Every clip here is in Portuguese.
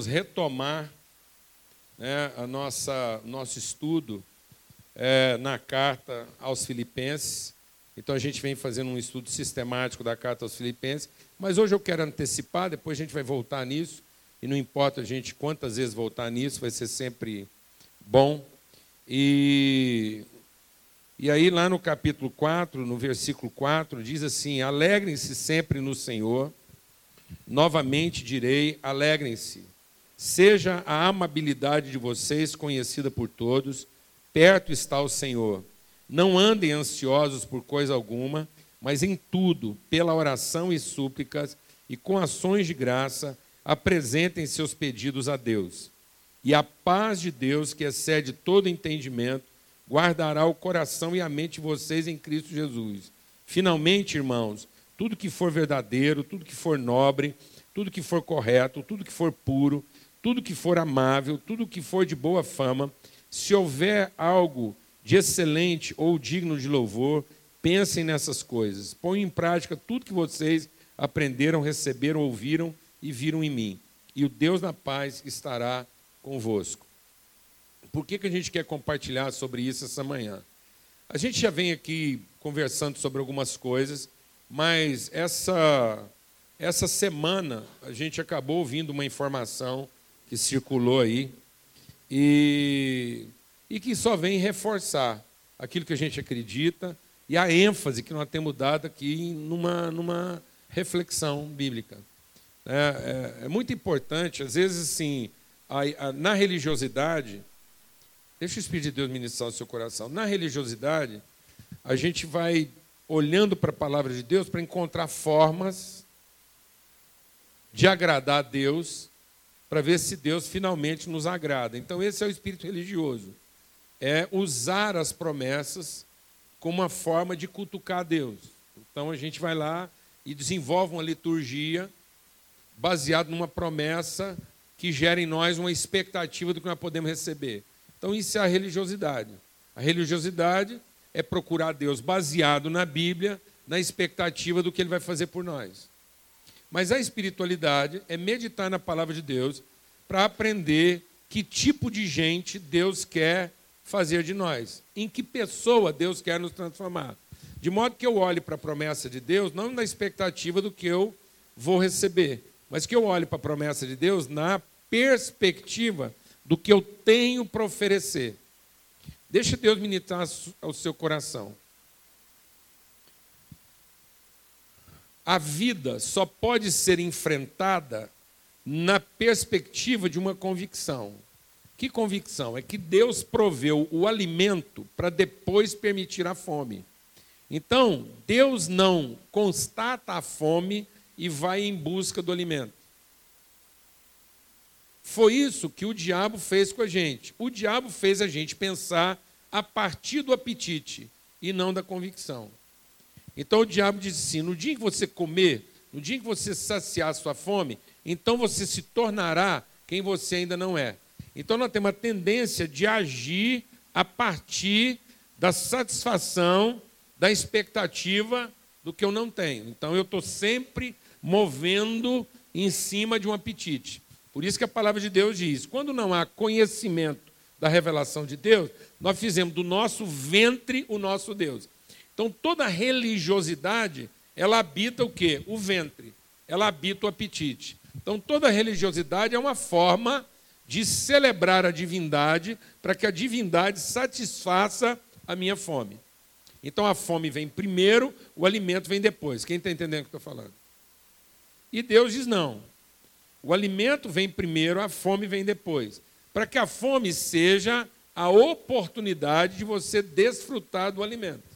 vamos retomar né, a nossa nosso estudo é, na carta aos Filipenses. Então a gente vem fazendo um estudo sistemático da carta aos Filipenses, mas hoje eu quero antecipar, depois a gente vai voltar nisso, e não importa a gente quantas vezes voltar nisso, vai ser sempre bom. E, e aí, lá no capítulo 4, no versículo 4, diz assim: Alegrem-se sempre no Senhor. Novamente direi: alegrem-se. Seja a amabilidade de vocês conhecida por todos, perto está o Senhor. Não andem ansiosos por coisa alguma, mas em tudo, pela oração e súplicas e com ações de graça, apresentem seus pedidos a Deus. E a paz de Deus, que excede todo entendimento, guardará o coração e a mente de vocês em Cristo Jesus. Finalmente, irmãos, tudo que for verdadeiro, tudo que for nobre, tudo que for correto, tudo que for puro, tudo que for amável, tudo que for de boa fama, se houver algo de excelente ou digno de louvor, pensem nessas coisas. Ponham em prática tudo que vocês aprenderam, receberam, ouviram e viram em mim. E o Deus da paz estará convosco. Por que, que a gente quer compartilhar sobre isso essa manhã? A gente já vem aqui conversando sobre algumas coisas, mas essa, essa semana a gente acabou ouvindo uma informação que circulou aí e, e que só vem reforçar aquilo que a gente acredita e a ênfase que nós temos dado aqui numa, numa reflexão bíblica. É, é, é muito importante, às vezes, assim, a, a, na religiosidade, deixa o Espírito de Deus ministrar o seu coração. Na religiosidade, a gente vai olhando para a palavra de Deus para encontrar formas de agradar a Deus, para ver se Deus finalmente nos agrada. Então, esse é o espírito religioso. É usar as promessas como uma forma de cutucar Deus. Então, a gente vai lá e desenvolve uma liturgia baseada numa promessa que gera em nós uma expectativa do que nós podemos receber. Então, isso é a religiosidade. A religiosidade é procurar Deus baseado na Bíblia, na expectativa do que Ele vai fazer por nós. Mas a espiritualidade é meditar na palavra de Deus para aprender que tipo de gente Deus quer fazer de nós, em que pessoa Deus quer nos transformar. De modo que eu olhe para a promessa de Deus não na expectativa do que eu vou receber, mas que eu olhe para a promessa de Deus na perspectiva do que eu tenho para oferecer. Deixa Deus ministrar ao seu coração. A vida só pode ser enfrentada na perspectiva de uma convicção. Que convicção? É que Deus proveu o alimento para depois permitir a fome. Então, Deus não constata a fome e vai em busca do alimento. Foi isso que o diabo fez com a gente. O diabo fez a gente pensar a partir do apetite e não da convicção. Então o diabo disse assim: no dia em que você comer, no dia em que você saciar a sua fome, então você se tornará quem você ainda não é. Então nós temos a tendência de agir a partir da satisfação, da expectativa do que eu não tenho. Então eu estou sempre movendo em cima de um apetite. Por isso que a palavra de Deus diz: quando não há conhecimento da revelação de Deus, nós fizemos do nosso ventre o nosso Deus. Então toda religiosidade, ela habita o quê? O ventre. Ela habita o apetite. Então toda religiosidade é uma forma de celebrar a divindade para que a divindade satisfaça a minha fome. Então a fome vem primeiro, o alimento vem depois. Quem está entendendo o que eu estou falando? E Deus diz: não, o alimento vem primeiro, a fome vem depois. Para que a fome seja a oportunidade de você desfrutar do alimento.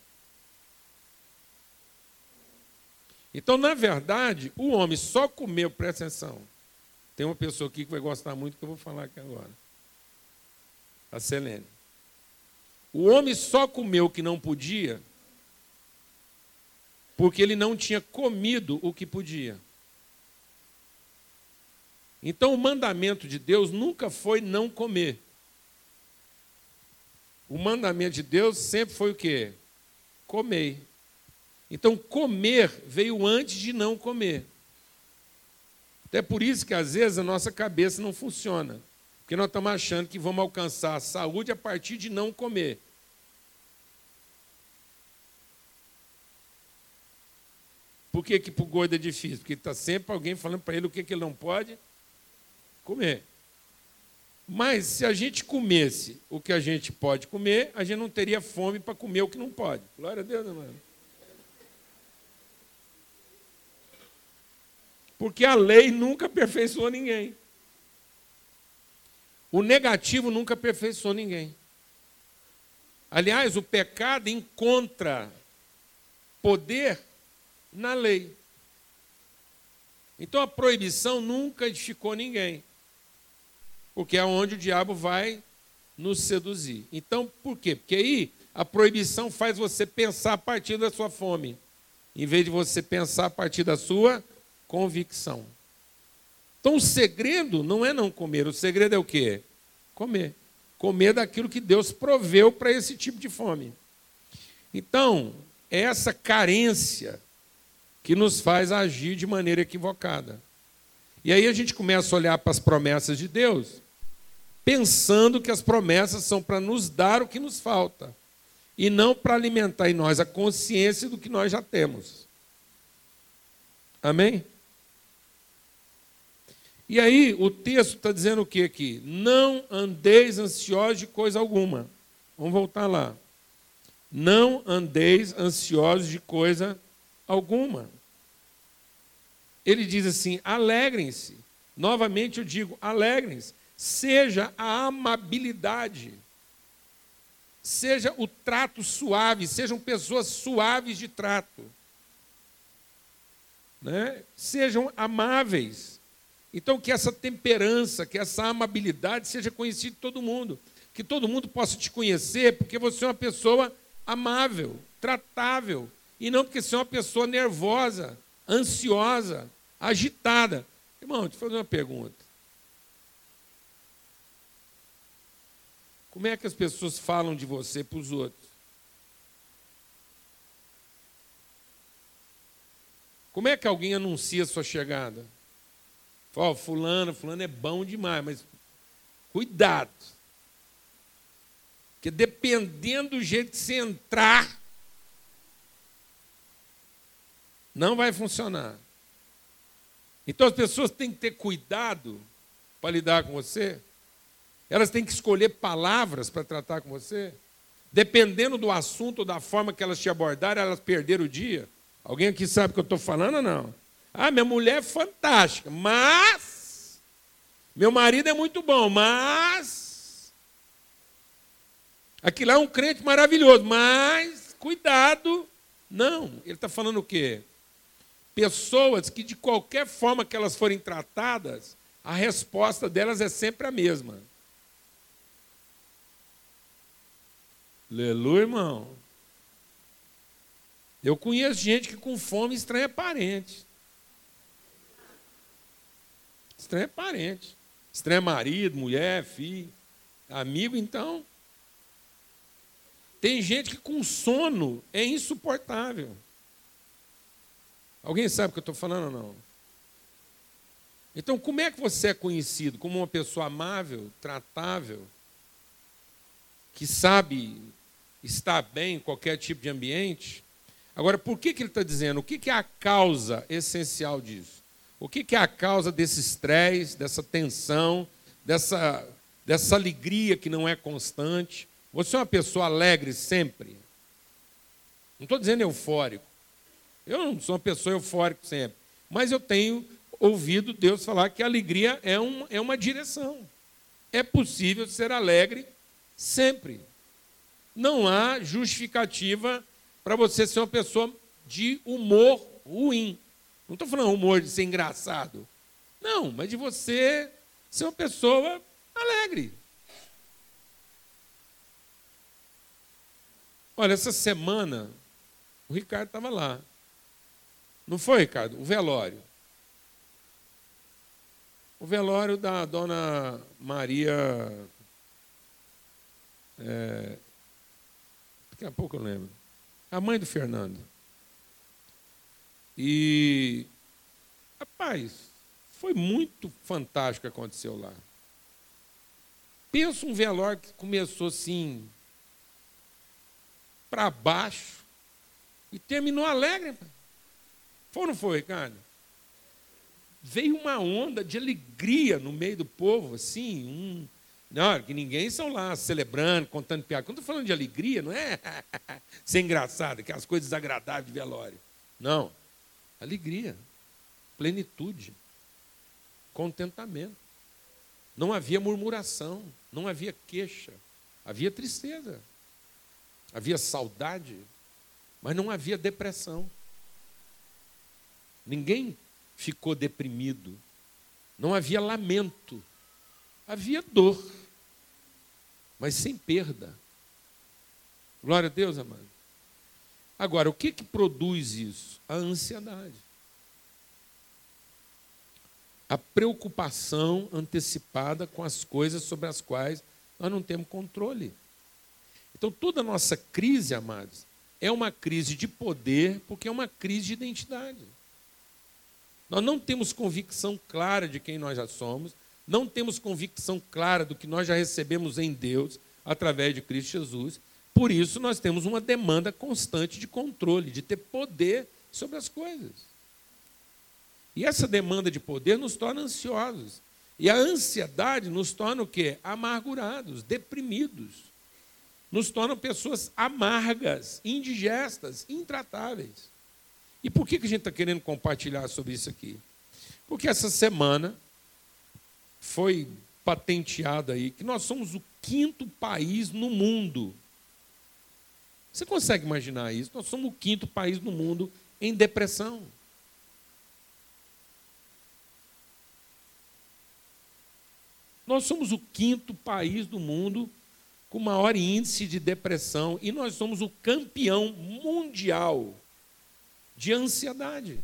Então, na verdade, o homem só comeu, presta atenção. Tem uma pessoa aqui que vai gostar muito que eu vou falar aqui agora. A Selene. O homem só comeu o que não podia porque ele não tinha comido o que podia. Então o mandamento de Deus nunca foi não comer. O mandamento de Deus sempre foi o quê? Comer. Então comer veio antes de não comer. Então é por isso que às vezes a nossa cabeça não funciona. Porque nós estamos achando que vamos alcançar a saúde a partir de não comer. Por que, que para o gordo é difícil? Porque está sempre alguém falando para ele o que, que ele não pode comer. Mas se a gente comesse o que a gente pode comer, a gente não teria fome para comer o que não pode. Glória a Deus, mano. Porque a lei nunca aperfeiçoou ninguém. O negativo nunca aperfeiçoou ninguém. Aliás, o pecado encontra poder na lei. Então a proibição nunca edificou ninguém. Porque é onde o diabo vai nos seduzir. Então, por quê? Porque aí a proibição faz você pensar a partir da sua fome, em vez de você pensar a partir da sua convicção. Então o segredo não é não comer, o segredo é o quê? Comer. Comer daquilo que Deus proveu para esse tipo de fome. Então, é essa carência que nos faz agir de maneira equivocada. E aí a gente começa a olhar para as promessas de Deus, pensando que as promessas são para nos dar o que nos falta, e não para alimentar em nós a consciência do que nós já temos. Amém? E aí o texto está dizendo o que aqui? Não andeis ansiosos de coisa alguma. Vamos voltar lá. Não andeis ansiosos de coisa alguma. Ele diz assim: alegrem-se. Novamente eu digo: alegrem-se. Seja a amabilidade, seja o trato suave, sejam pessoas suaves de trato, né? sejam amáveis. Então, que essa temperança, que essa amabilidade seja conhecida de todo mundo, que todo mundo possa te conhecer, porque você é uma pessoa amável, tratável, e não porque você é uma pessoa nervosa, ansiosa, agitada. Irmão, deixa eu fazer uma pergunta. Como é que as pessoas falam de você para os outros? Como é que alguém anuncia a sua chegada? Fala, oh, fulano, fulano é bom demais, mas cuidado. Porque dependendo do jeito que você entrar, não vai funcionar. Então as pessoas têm que ter cuidado para lidar com você. Elas têm que escolher palavras para tratar com você. Dependendo do assunto da forma que elas te abordarem, elas perderam o dia. Alguém aqui sabe o que eu estou falando ou não? Ah, minha mulher é fantástica, mas. Meu marido é muito bom, mas. Aquilo é um crente maravilhoso, mas. Cuidado. Não, ele está falando o quê? Pessoas que, de qualquer forma que elas forem tratadas, a resposta delas é sempre a mesma. Aleluia, irmão. Eu conheço gente que com fome estranha parente. Estranha parente. Estranha marido, mulher, filho. Amigo, então. Tem gente que com sono é insuportável. Alguém sabe o que eu estou falando ou não? Então, como é que você é conhecido? Como uma pessoa amável, tratável, que sabe estar bem em qualquer tipo de ambiente? Agora, por que, que ele está dizendo? O que, que é a causa essencial disso? O que, que é a causa desse estresse, dessa tensão, dessa, dessa alegria que não é constante? Você é uma pessoa alegre sempre? Não estou dizendo eufórico. Eu não sou uma pessoa eufórica sempre, mas eu tenho ouvido Deus falar que a alegria é, um, é uma direção. É possível ser alegre sempre. Não há justificativa para você ser uma pessoa de humor ruim. Não estou falando humor de ser engraçado. Não, mas de você ser uma pessoa alegre. Olha, essa semana o Ricardo estava lá. Não foi, Ricardo? O velório. O velório da dona Maria. É, daqui a pouco eu lembro. A mãe do Fernando. E. Rapaz, Foi muito fantástico o que aconteceu lá. Pensa um velório que começou assim, para baixo, e terminou alegre. Foi ou não foi, Ricardo? Veio uma onda de alegria no meio do povo, assim, um, não, que ninguém são lá celebrando, contando piada. Quando estou falando de alegria, não é ser engraçado, aquelas coisas desagradáveis de velório. Não. Alegria, plenitude contentamento. Não havia murmuração, não havia queixa, havia tristeza, havia saudade, mas não havia depressão. Ninguém ficou deprimido, não havia lamento, havia dor, mas sem perda. Glória a Deus, amado. Agora, o que, que produz isso? A ansiedade a preocupação antecipada com as coisas sobre as quais nós não temos controle. Então, toda a nossa crise, amados, é uma crise de poder, porque é uma crise de identidade. Nós não temos convicção clara de quem nós já somos, não temos convicção clara do que nós já recebemos em Deus através de Cristo Jesus. Por isso, nós temos uma demanda constante de controle, de ter poder sobre as coisas. E essa demanda de poder nos torna ansiosos. E a ansiedade nos torna o quê? Amargurados, deprimidos. Nos torna pessoas amargas, indigestas, intratáveis. E por que, que a gente está querendo compartilhar sobre isso aqui? Porque essa semana foi patenteado aí que nós somos o quinto país no mundo. Você consegue imaginar isso? Nós somos o quinto país no mundo em depressão. Nós somos o quinto país do mundo com maior índice de depressão e nós somos o campeão mundial de ansiedade.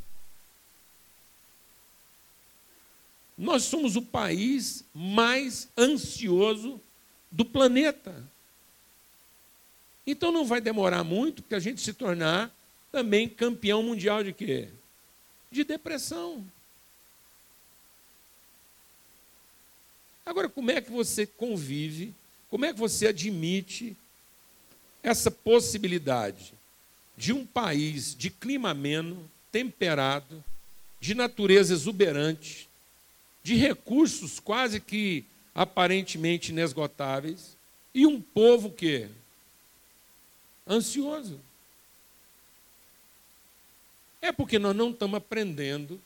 Nós somos o país mais ansioso do planeta. Então não vai demorar muito para a gente se tornar também campeão mundial de quê? De depressão. Agora, como é que você convive, como é que você admite essa possibilidade de um país de clima ameno, temperado, de natureza exuberante, de recursos quase que aparentemente inesgotáveis, e um povo que ansioso. É porque nós não estamos aprendendo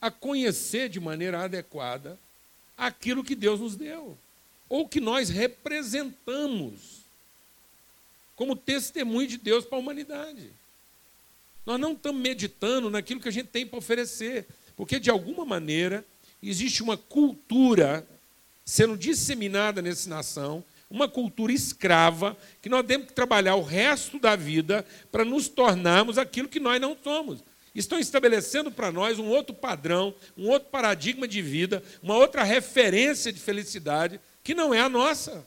a conhecer de maneira adequada aquilo que Deus nos deu, ou que nós representamos como testemunho de Deus para a humanidade. Nós não estamos meditando naquilo que a gente tem para oferecer, porque de alguma maneira existe uma cultura sendo disseminada nessa nação, uma cultura escrava, que nós temos que trabalhar o resto da vida para nos tornarmos aquilo que nós não somos estão estabelecendo para nós um outro padrão, um outro paradigma de vida, uma outra referência de felicidade que não é a nossa.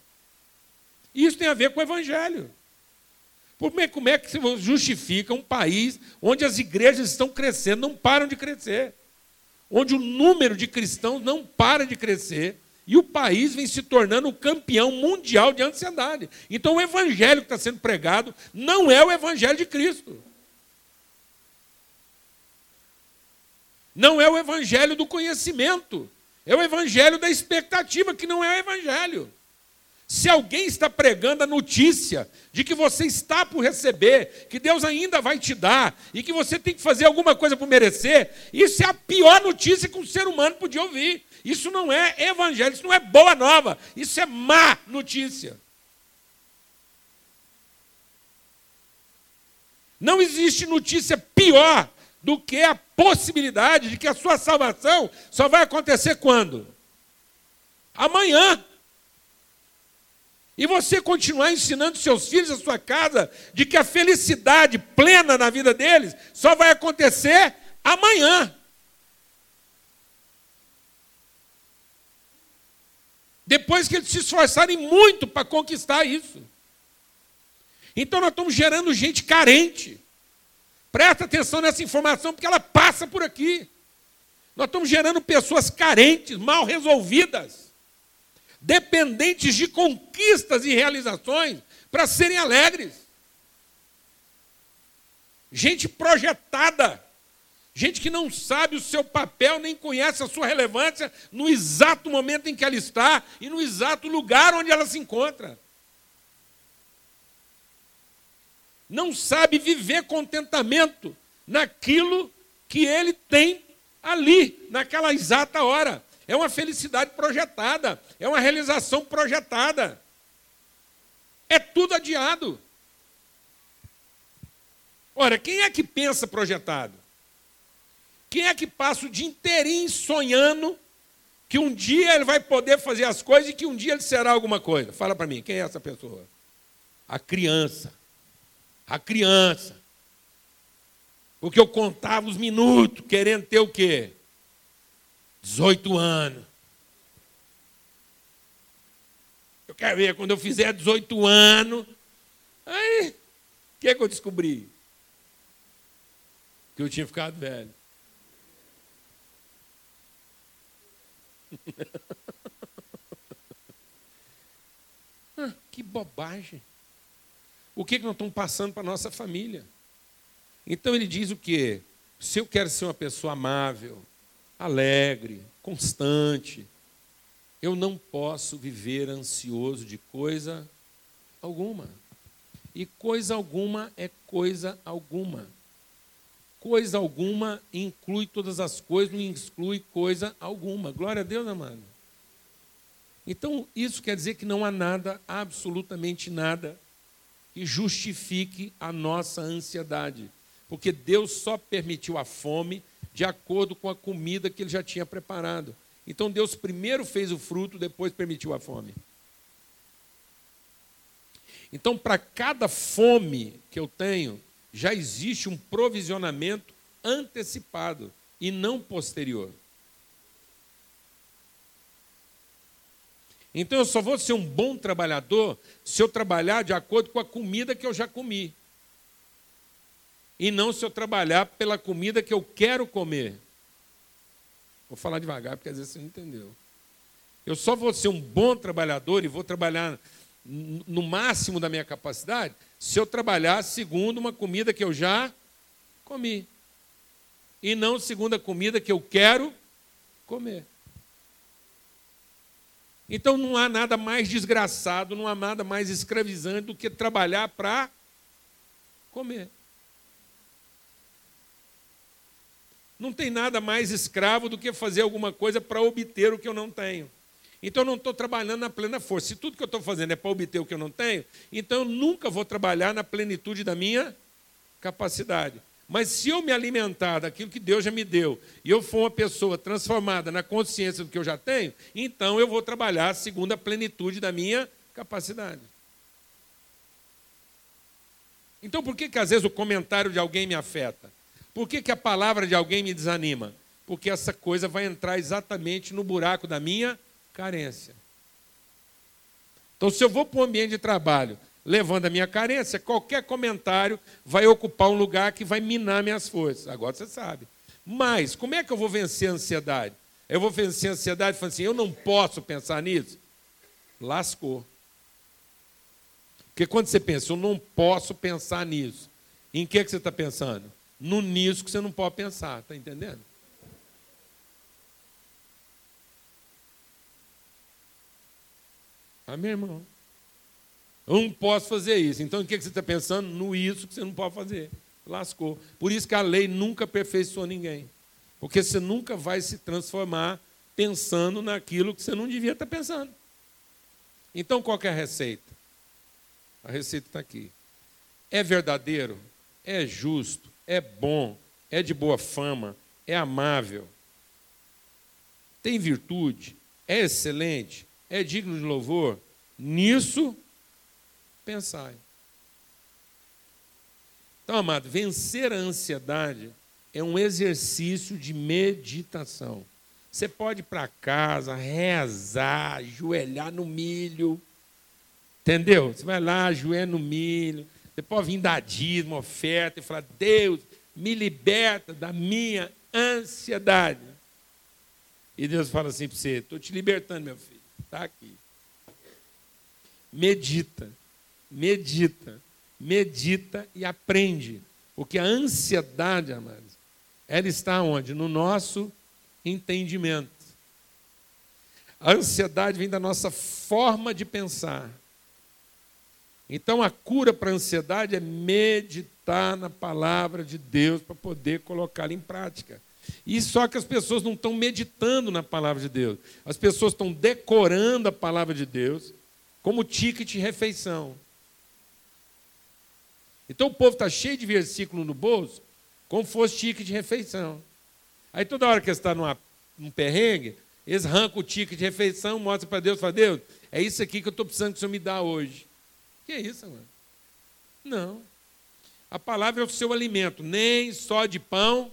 E isso tem a ver com o Evangelho. Como é que se justifica um país onde as igrejas estão crescendo, não param de crescer, onde o número de cristãos não para de crescer, e o país vem se tornando o campeão mundial de ansiedade. Então o evangelho que está sendo pregado não é o evangelho de Cristo. Não é o evangelho do conhecimento, é o evangelho da expectativa, que não é o evangelho. Se alguém está pregando a notícia de que você está por receber, que Deus ainda vai te dar, e que você tem que fazer alguma coisa para merecer, isso é a pior notícia que um ser humano podia ouvir. Isso não é evangelho, isso não é boa nova, isso é má notícia. Não existe notícia pior do que a possibilidade de que a sua salvação só vai acontecer quando? Amanhã. E você continuar ensinando seus filhos, a sua casa, de que a felicidade plena na vida deles só vai acontecer amanhã. Depois que eles se esforçarem muito para conquistar isso. Então nós estamos gerando gente carente. Presta atenção nessa informação, porque ela passa por aqui. Nós estamos gerando pessoas carentes, mal resolvidas, dependentes de conquistas e realizações para serem alegres. Gente projetada, gente que não sabe o seu papel, nem conhece a sua relevância no exato momento em que ela está e no exato lugar onde ela se encontra. Não sabe viver contentamento naquilo que ele tem ali, naquela exata hora. É uma felicidade projetada, é uma realização projetada. É tudo adiado. Ora, quem é que pensa projetado? Quem é que passa o dia inteirinho sonhando que um dia ele vai poder fazer as coisas e que um dia ele será alguma coisa? Fala para mim, quem é essa pessoa? A criança. A criança. Porque eu contava os minutos, querendo ter o quê? 18 anos. Eu quero ver, quando eu fizer 18 anos, aí, o que, é que eu descobri? Que eu tinha ficado velho. ah, que bobagem. O que, que nós estamos passando para a nossa família? Então ele diz o quê? Se eu quero ser uma pessoa amável, alegre, constante, eu não posso viver ansioso de coisa alguma. E coisa alguma é coisa alguma. Coisa alguma inclui todas as coisas, não exclui coisa alguma. Glória a Deus, amado. Então, isso quer dizer que não há nada, absolutamente nada, que justifique a nossa ansiedade porque Deus só permitiu a fome de acordo com a comida que ele já tinha preparado. Então Deus primeiro fez o fruto, depois permitiu a fome. Então, para cada fome que eu tenho, já existe um provisionamento antecipado e não posterior. Então eu só vou ser um bom trabalhador se eu trabalhar de acordo com a comida que eu já comi e não se eu trabalhar pela comida que eu quero comer. Vou falar devagar, porque às vezes você não entendeu. Eu só vou ser um bom trabalhador e vou trabalhar no máximo da minha capacidade se eu trabalhar segundo uma comida que eu já comi. E não segundo a comida que eu quero comer. Então não há nada mais desgraçado, não há nada mais escravizante do que trabalhar para comer. Não tem nada mais escravo do que fazer alguma coisa para obter o que eu não tenho. Então eu não estou trabalhando na plena força. Se tudo que eu estou fazendo é para obter o que eu não tenho, então eu nunca vou trabalhar na plenitude da minha capacidade. Mas se eu me alimentar daquilo que Deus já me deu, e eu for uma pessoa transformada na consciência do que eu já tenho, então eu vou trabalhar segundo a plenitude da minha capacidade. Então por que, que às vezes o comentário de alguém me afeta? Por que, que a palavra de alguém me desanima? Porque essa coisa vai entrar exatamente no buraco da minha carência. Então, se eu vou para um ambiente de trabalho levando a minha carência, qualquer comentário vai ocupar um lugar que vai minar minhas forças. Agora você sabe. Mas, como é que eu vou vencer a ansiedade? Eu vou vencer a ansiedade falando assim: eu não posso pensar nisso? Lascou. Porque quando você pensa, eu não posso pensar nisso, em que, que você está pensando? No nisso que você não pode pensar, está entendendo? Amém, irmão? Eu não posso fazer isso. Então, o que você está pensando? No isso que você não pode fazer. Lascou. Por isso que a lei nunca aperfeiçoou ninguém. Porque você nunca vai se transformar pensando naquilo que você não devia estar pensando. Então, qual é a receita? A receita está aqui. É verdadeiro? É justo? É bom, é de boa fama, é amável, tem virtude, é excelente, é digno de louvor, nisso pensai. Então, amado, vencer a ansiedade é um exercício de meditação. Você pode ir para casa, rezar, ajoelhar no milho. Entendeu? Você vai lá, ajoelha no milho, você pode vir dar dízimo, oferta e falar: Deus, me liberta da minha ansiedade. E Deus fala assim para você: estou te libertando, meu filho. Está aqui. Medita, medita, medita e aprende. Porque a ansiedade, amados, ela está onde? No nosso entendimento. A ansiedade vem da nossa forma de pensar. Então a cura para a ansiedade é meditar na palavra de Deus para poder colocá-la em prática. E só que as pessoas não estão meditando na palavra de Deus. As pessoas estão decorando a palavra de Deus como ticket de refeição. Então o povo está cheio de versículo no bolso, como fosse ticket de refeição. Aí toda hora que está num perrengue, eles arrancam o ticket de refeição, mostram para Deus, fala, Deus, é isso aqui que eu estou precisando que o Senhor me dá hoje. Que isso, mano? Não. A palavra é o seu alimento, nem só de pão,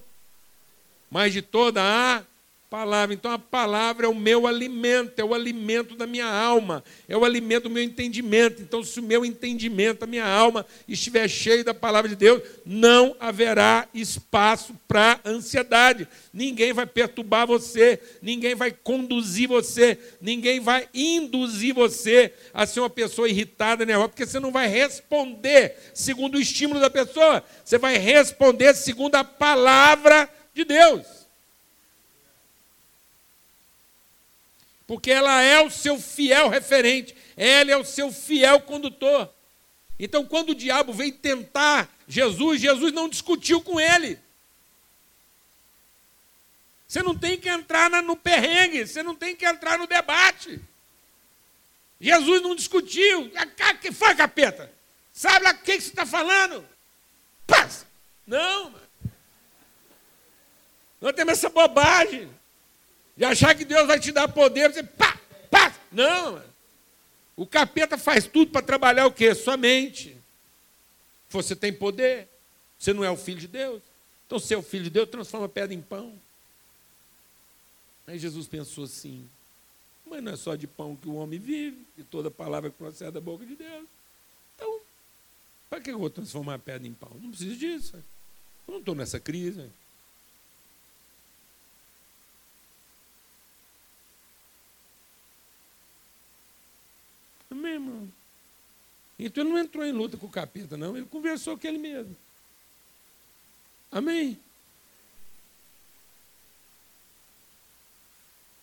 mas de toda a palavra. Então a palavra é o meu alimento, é o alimento da minha alma, é o alimento do meu entendimento. Então, se o meu entendimento, a minha alma estiver cheio da palavra de Deus, não haverá espaço para ansiedade. Ninguém vai perturbar você, ninguém vai conduzir você, ninguém vai induzir você a ser uma pessoa irritada, nervosa, porque você não vai responder segundo o estímulo da pessoa, você vai responder segundo a palavra de Deus. Porque ela é o seu fiel referente, ela é o seu fiel condutor. Então, quando o diabo veio tentar Jesus, Jesus não discutiu com ele. Você não tem que entrar no perrengue, você não tem que entrar no debate. Jesus não discutiu. Ah, que foi, capeta? Sabe o que você está falando? Passa! Não. Não temos essa bobagem. De achar que Deus vai te dar poder, você pá, pá. Não. O capeta faz tudo para trabalhar o quê? Sua mente. Você tem poder. Você não é o filho de Deus. Então, se é o filho de Deus, transforma pedra em pão. Aí Jesus pensou assim: mas não é só de pão que o homem vive, e toda palavra que procede da boca de Deus. Então, para que eu vou transformar a pedra em pão? Não preciso disso. Eu não estou nessa crise. Amém, irmão? Então ele não entrou em luta com o capeta, não. Ele conversou com ele mesmo. Amém?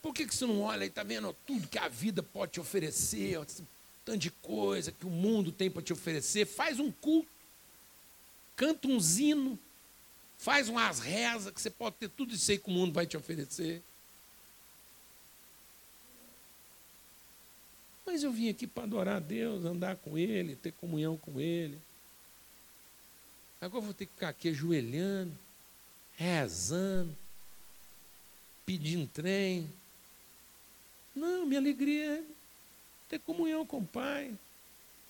Por que, que você não olha e está vendo tudo que a vida pode te oferecer, tanto de coisa que o mundo tem para te oferecer? Faz um culto, canta um zino, faz umas rezas, que você pode ter tudo isso aí que o mundo vai te oferecer. Mas eu vim aqui para adorar a Deus, andar com Ele, ter comunhão com Ele. Agora vou ter que ficar aqui ajoelhando, rezando, pedindo trem. Não, minha alegria é ter comunhão com o Pai,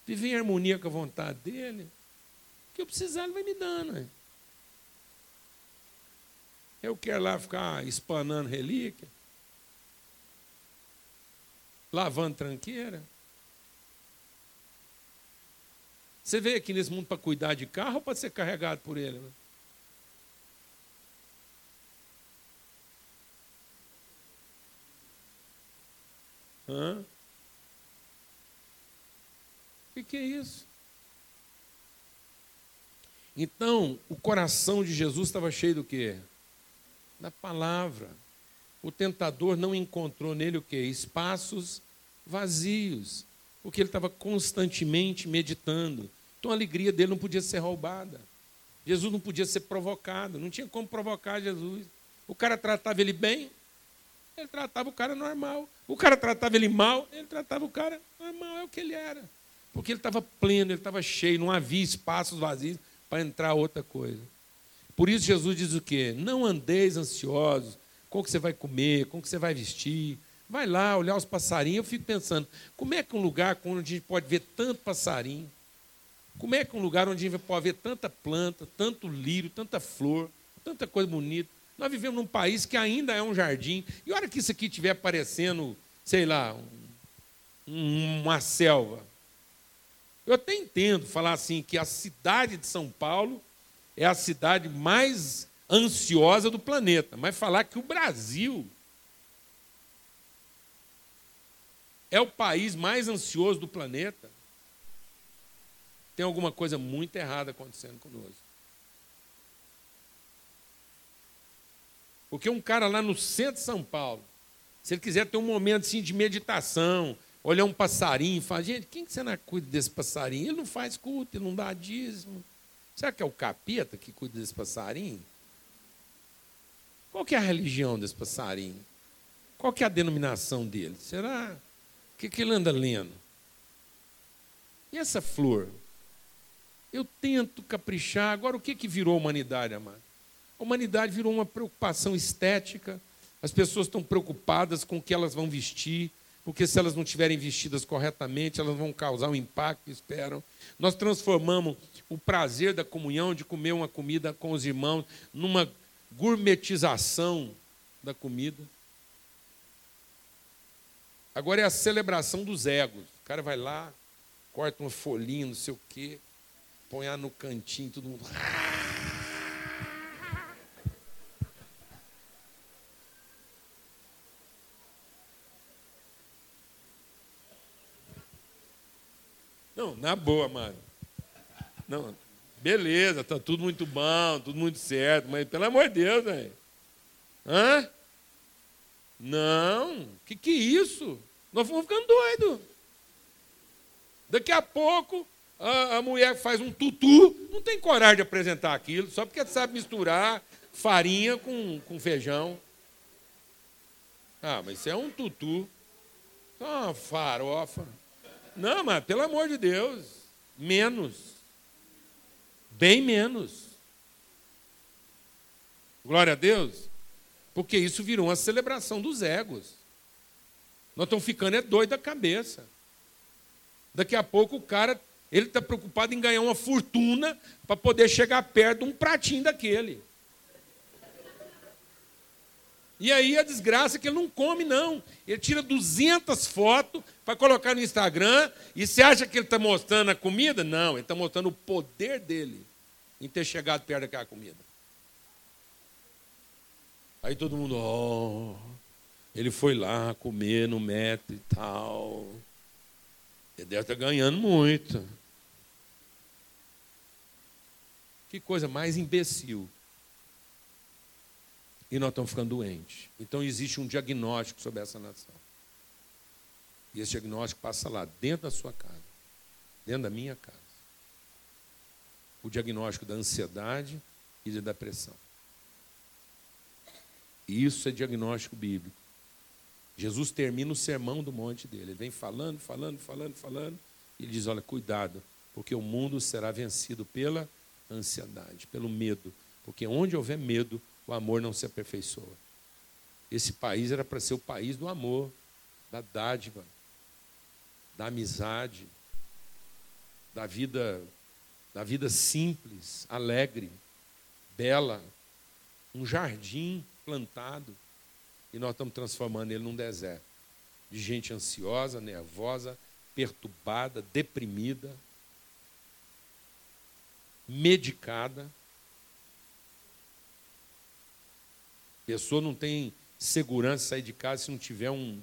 viver em harmonia com a vontade dEle. O que eu precisar, Ele vai me dando. Né? Eu quero lá ficar espanando relíquia lavando tranqueira. Você veio aqui nesse mundo para cuidar de carro ou para ser carregado por ele? Né? Hã? O que, que é isso? Então, o coração de Jesus estava cheio do quê? Da palavra o tentador não encontrou nele o que? Espaços vazios, porque ele estava constantemente meditando. Então a alegria dele não podia ser roubada. Jesus não podia ser provocado, não tinha como provocar Jesus. O cara tratava ele bem, ele tratava o cara normal. O cara tratava ele mal, ele tratava o cara normal, é o que ele era. Porque ele estava pleno, ele estava cheio, não havia espaços vazios para entrar outra coisa. Por isso Jesus diz o quê? Não andeis ansiosos como que você vai comer, como que você vai vestir. Vai lá olhar os passarinhos. Eu fico pensando, como é que um lugar onde a gente pode ver tanto passarinho, como é que um lugar onde a gente pode ver tanta planta, tanto lírio, tanta flor, tanta coisa bonita. Nós vivemos num país que ainda é um jardim. E a hora que isso aqui estiver parecendo, sei lá, um, uma selva. Eu até entendo falar assim que a cidade de São Paulo é a cidade mais ansiosa do planeta, mas falar que o Brasil é o país mais ansioso do planeta. Tem alguma coisa muito errada acontecendo conosco. Porque um cara lá no centro de São Paulo, se ele quiser ter um momento assim, de meditação, olhar um passarinho e falar, gente, quem que você não cuida desse passarinho? Ele não faz culto, ele não dá dízimo. Será que é o capeta que cuida desse passarinho? Qual que é a religião desse passarinho? Qual que é a denominação dele? Será? O que, que ele anda lendo? E essa flor? Eu tento caprichar. Agora, o que, que virou a humanidade, amado? A humanidade virou uma preocupação estética. As pessoas estão preocupadas com o que elas vão vestir, porque se elas não estiverem vestidas corretamente, elas vão causar um impacto esperam. Nós transformamos o prazer da comunhão, de comer uma comida com os irmãos, numa gourmetização da comida. Agora é a celebração dos egos. O cara vai lá, corta uma folhinha, não sei o quê, põe lá no cantinho, todo mundo. Não, na boa, mano. Não, beleza, tá tudo muito bom, tudo muito certo, mas pelo amor de Deus, velho. Hã? Não, que que é isso? Nós vamos ficando doidos. Daqui a pouco, a, a, mulher faz um tutu, não tem coragem de apresentar aquilo, só porque sabe misturar farinha com, com feijão. Ah, mas isso é um tutu. É uma farofa. Não, mas pelo amor de Deus, menos. Bem menos. Glória a Deus. Porque isso virou uma celebração dos egos. Nós estamos ficando é doido da cabeça. Daqui a pouco o cara, ele está preocupado em ganhar uma fortuna para poder chegar perto de um pratinho daquele. E aí a desgraça é que ele não come, não. Ele tira 200 fotos para colocar no Instagram e você acha que ele está mostrando a comida? Não, ele está mostrando o poder dele em ter chegado perto daquela comida. Aí todo mundo, oh, ele foi lá comer no metro e tal. Ele deve estar tá ganhando muito. Que coisa mais imbecil. E nós estamos ficando doentes. Então existe um diagnóstico sobre essa nação. E esse diagnóstico passa lá, dentro da sua casa, dentro da minha casa. O diagnóstico da ansiedade e da depressão. E isso é diagnóstico bíblico. Jesus termina o sermão do monte dele. Ele vem falando, falando, falando, falando. E ele diz: Olha, cuidado, porque o mundo será vencido pela ansiedade, pelo medo. Porque onde houver medo, o amor não se aperfeiçoa. Esse país era para ser o país do amor, da dádiva, da amizade, da vida, da vida simples, alegre, bela, um jardim plantado e nós estamos transformando ele num deserto de gente ansiosa, nervosa, perturbada, deprimida, medicada. A pessoa não tem segurança de sair de casa se não tiver um,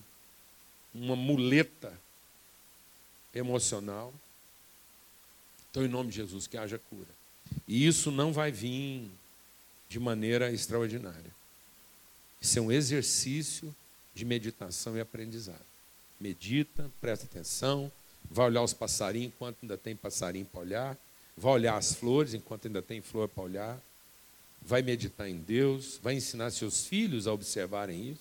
uma muleta emocional. Então, em nome de Jesus, que haja cura. E isso não vai vir de maneira extraordinária. Isso é um exercício de meditação e aprendizado. Medita, presta atenção, vai olhar os passarinhos enquanto ainda tem passarinho para olhar, vai olhar as flores enquanto ainda tem flor para olhar, vai meditar em Deus, vai ensinar seus filhos a observarem isso.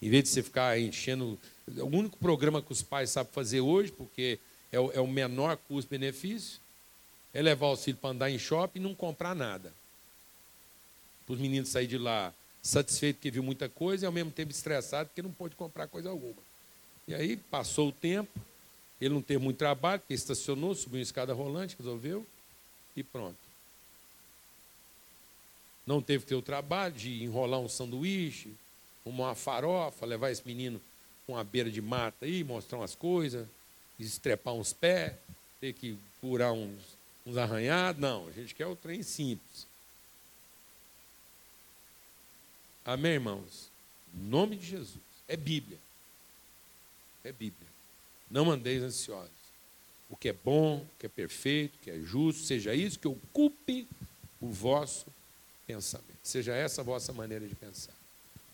Em vez de você ficar enchendo. O único programa que os pais sabem fazer hoje, porque é o, é o menor custo-benefício, é levar os filhos para andar em shopping e não comprar nada. Para os meninos saírem de lá satisfeito porque viu muita coisa e ao mesmo tempo estressado porque não pôde comprar coisa alguma. E aí passou o tempo, ele não teve muito trabalho, porque estacionou, subiu uma escada rolante, resolveu e pronto. Não teve que ter o trabalho de enrolar um sanduíche, uma farofa, levar esse menino com a beira de mata aí, mostrar umas coisas, estrepar uns pés, ter que curar uns, uns arranhados. Não, a gente quer o trem simples. Amém, irmãos? Em nome de Jesus. É Bíblia. É Bíblia. Não andeis ansiosos. O que é bom, o que é perfeito, o que é justo, seja isso que ocupe o vosso pensamento. Seja essa a vossa maneira de pensar.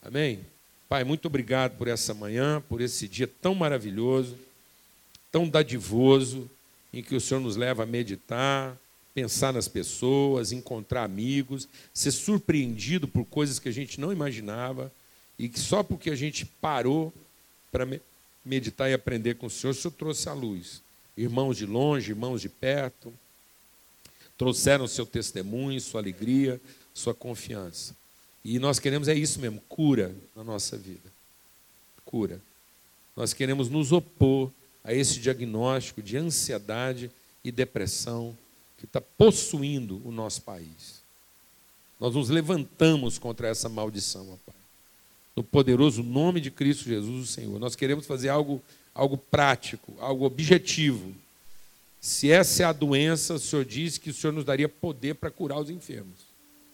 Amém? Pai, muito obrigado por essa manhã, por esse dia tão maravilhoso, tão dadivoso, em que o Senhor nos leva a meditar, pensar nas pessoas, encontrar amigos, ser surpreendido por coisas que a gente não imaginava e que só porque a gente parou para meditar e aprender com o Senhor, o Senhor trouxe a luz. Irmãos de longe, irmãos de perto, trouxeram seu testemunho, sua alegria, sua confiança. E nós queremos é isso mesmo, cura na nossa vida. Cura. Nós queremos nos opor a esse diagnóstico de ansiedade e depressão que está possuindo o nosso país. Nós nos levantamos contra essa maldição, ó Pai. No poderoso nome de Cristo Jesus, o Senhor. Nós queremos fazer algo, algo prático, algo objetivo. Se essa é a doença, o Senhor diz que o Senhor nos daria poder para curar os enfermos.